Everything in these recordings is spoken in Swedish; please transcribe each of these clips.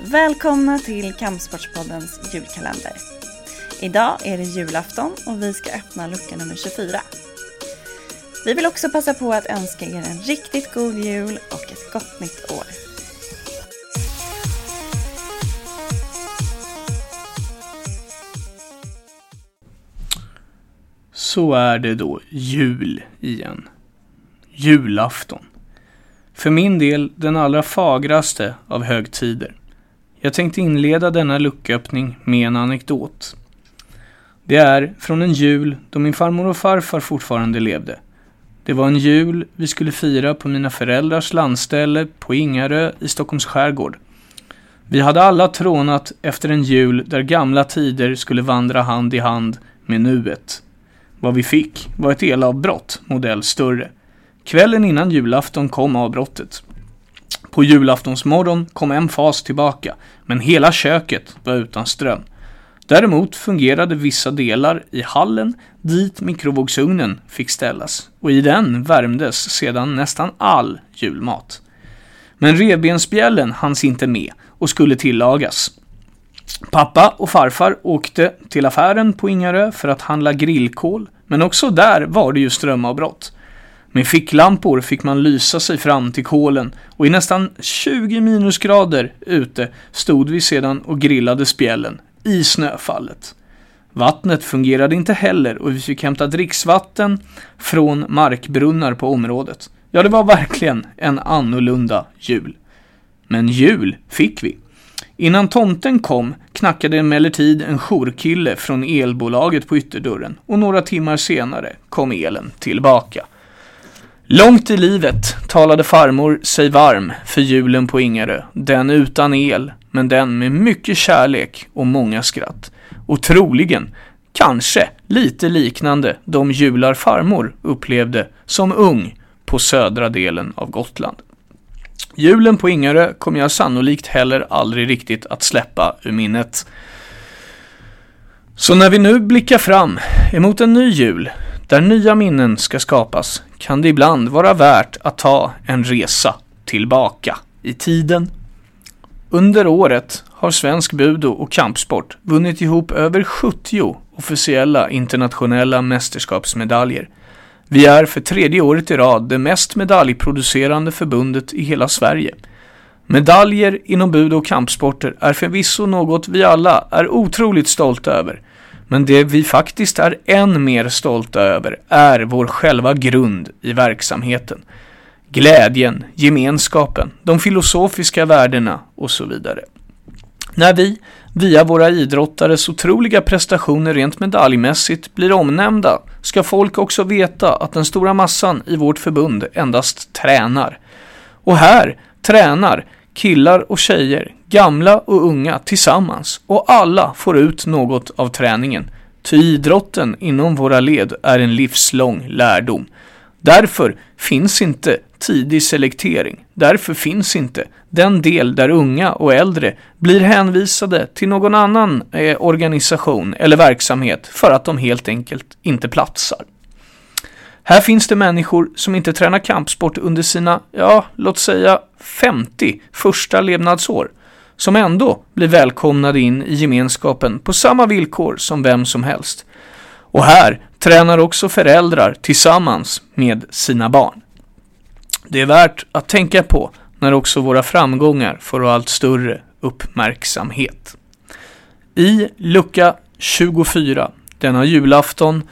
Välkomna till Kampsportspoddens julkalender. Idag är det julafton och vi ska öppna lucka nummer 24. Vi vill också passa på att önska er en riktigt god jul och ett gott nytt år. Så är det då jul igen. Julafton. För min del den allra fagraste av högtider. Jag tänkte inleda denna lucköppning med en anekdot. Det är från en jul då min farmor och farfar fortfarande levde. Det var en jul vi skulle fira på mina föräldrars landställe på Ingarö i Stockholms skärgård. Vi hade alla trånat efter en jul där gamla tider skulle vandra hand i hand med nuet. Vad vi fick var ett elavbrott, modell större. Kvällen innan julafton kom avbrottet. På julaftonsmorgon kom en fas tillbaka, men hela köket var utan ström. Däremot fungerade vissa delar i hallen dit mikrovågsugnen fick ställas och i den värmdes sedan nästan all julmat. Men revbensspjällen hanns inte med och skulle tillagas. Pappa och farfar åkte till affären på Ingarö för att handla grillkol, men också där var det ju strömavbrott. Med ficklampor fick man lysa sig fram till kolen och i nästan 20 minusgrader ute stod vi sedan och grillade spjällen i snöfallet. Vattnet fungerade inte heller och vi fick hämta dricksvatten från markbrunnar på området. Ja, det var verkligen en annorlunda jul. Men jul fick vi. Innan tomten kom knackade emellertid en jourkille från elbolaget på ytterdörren och några timmar senare kom elen tillbaka. Långt i livet talade farmor sig varm för julen på Ingarö. Den utan el, men den med mycket kärlek och många skratt. Och troligen, kanske, lite liknande de jular farmor upplevde som ung på södra delen av Gotland. Julen på Ingarö kommer jag sannolikt heller aldrig riktigt att släppa ur minnet. Så när vi nu blickar fram emot en ny jul, där nya minnen ska skapas, kan det ibland vara värt att ta en resa tillbaka i tiden. Under året har svensk budo och kampsport vunnit ihop över 70 officiella internationella mästerskapsmedaljer. Vi är för tredje året i rad det mest medaljproducerande förbundet i hela Sverige. Medaljer inom budo och kampsporter är förvisso något vi alla är otroligt stolta över. Men det vi faktiskt är än mer stolta över är vår själva grund i verksamheten. Glädjen, gemenskapen, de filosofiska värdena och så vidare. När vi, via våra idrottares otroliga prestationer rent medaljmässigt, blir omnämnda ska folk också veta att den stora massan i vårt förbund endast tränar. Och här tränar killar och tjejer, gamla och unga tillsammans och alla får ut något av träningen. Ty idrotten inom våra led är en livslång lärdom. Därför finns inte tidig selektering. Därför finns inte den del där unga och äldre blir hänvisade till någon annan eh, organisation eller verksamhet för att de helt enkelt inte platsar. Här finns det människor som inte tränar kampsport under sina, ja, låt säga 50 första levnadsår, som ändå blir välkomnade in i gemenskapen på samma villkor som vem som helst. Och här tränar också föräldrar tillsammans med sina barn. Det är värt att tänka på när också våra framgångar får allt större uppmärksamhet. I lucka 24, denna julafton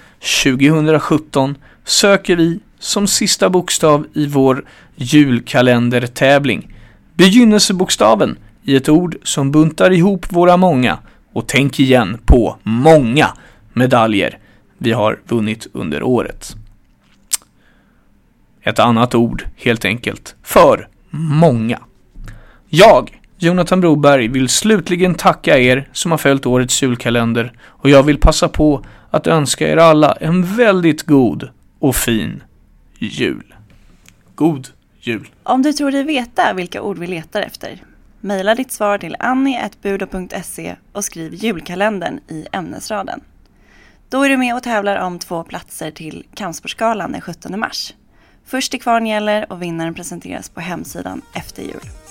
2017, söker vi som sista bokstav i vår julkalendertävling begynnelsebokstaven i ett ord som buntar ihop våra många och tänk igen på många medaljer vi har vunnit under året. Ett annat ord, helt enkelt, för många. Jag, Jonathan Broberg, vill slutligen tacka er som har följt årets julkalender och jag vill passa på att önska er alla en väldigt god och fin jul. God jul! Om du tror dig veta vilka ord vi letar efter, mejla ditt svar till annie.budo.se och skriv julkalendern i ämnesraden. Då är du med och tävlar om två platser till Kampsportsgalan den 17 mars. Först till kvarn gäller och vinnaren presenteras på hemsidan efter jul.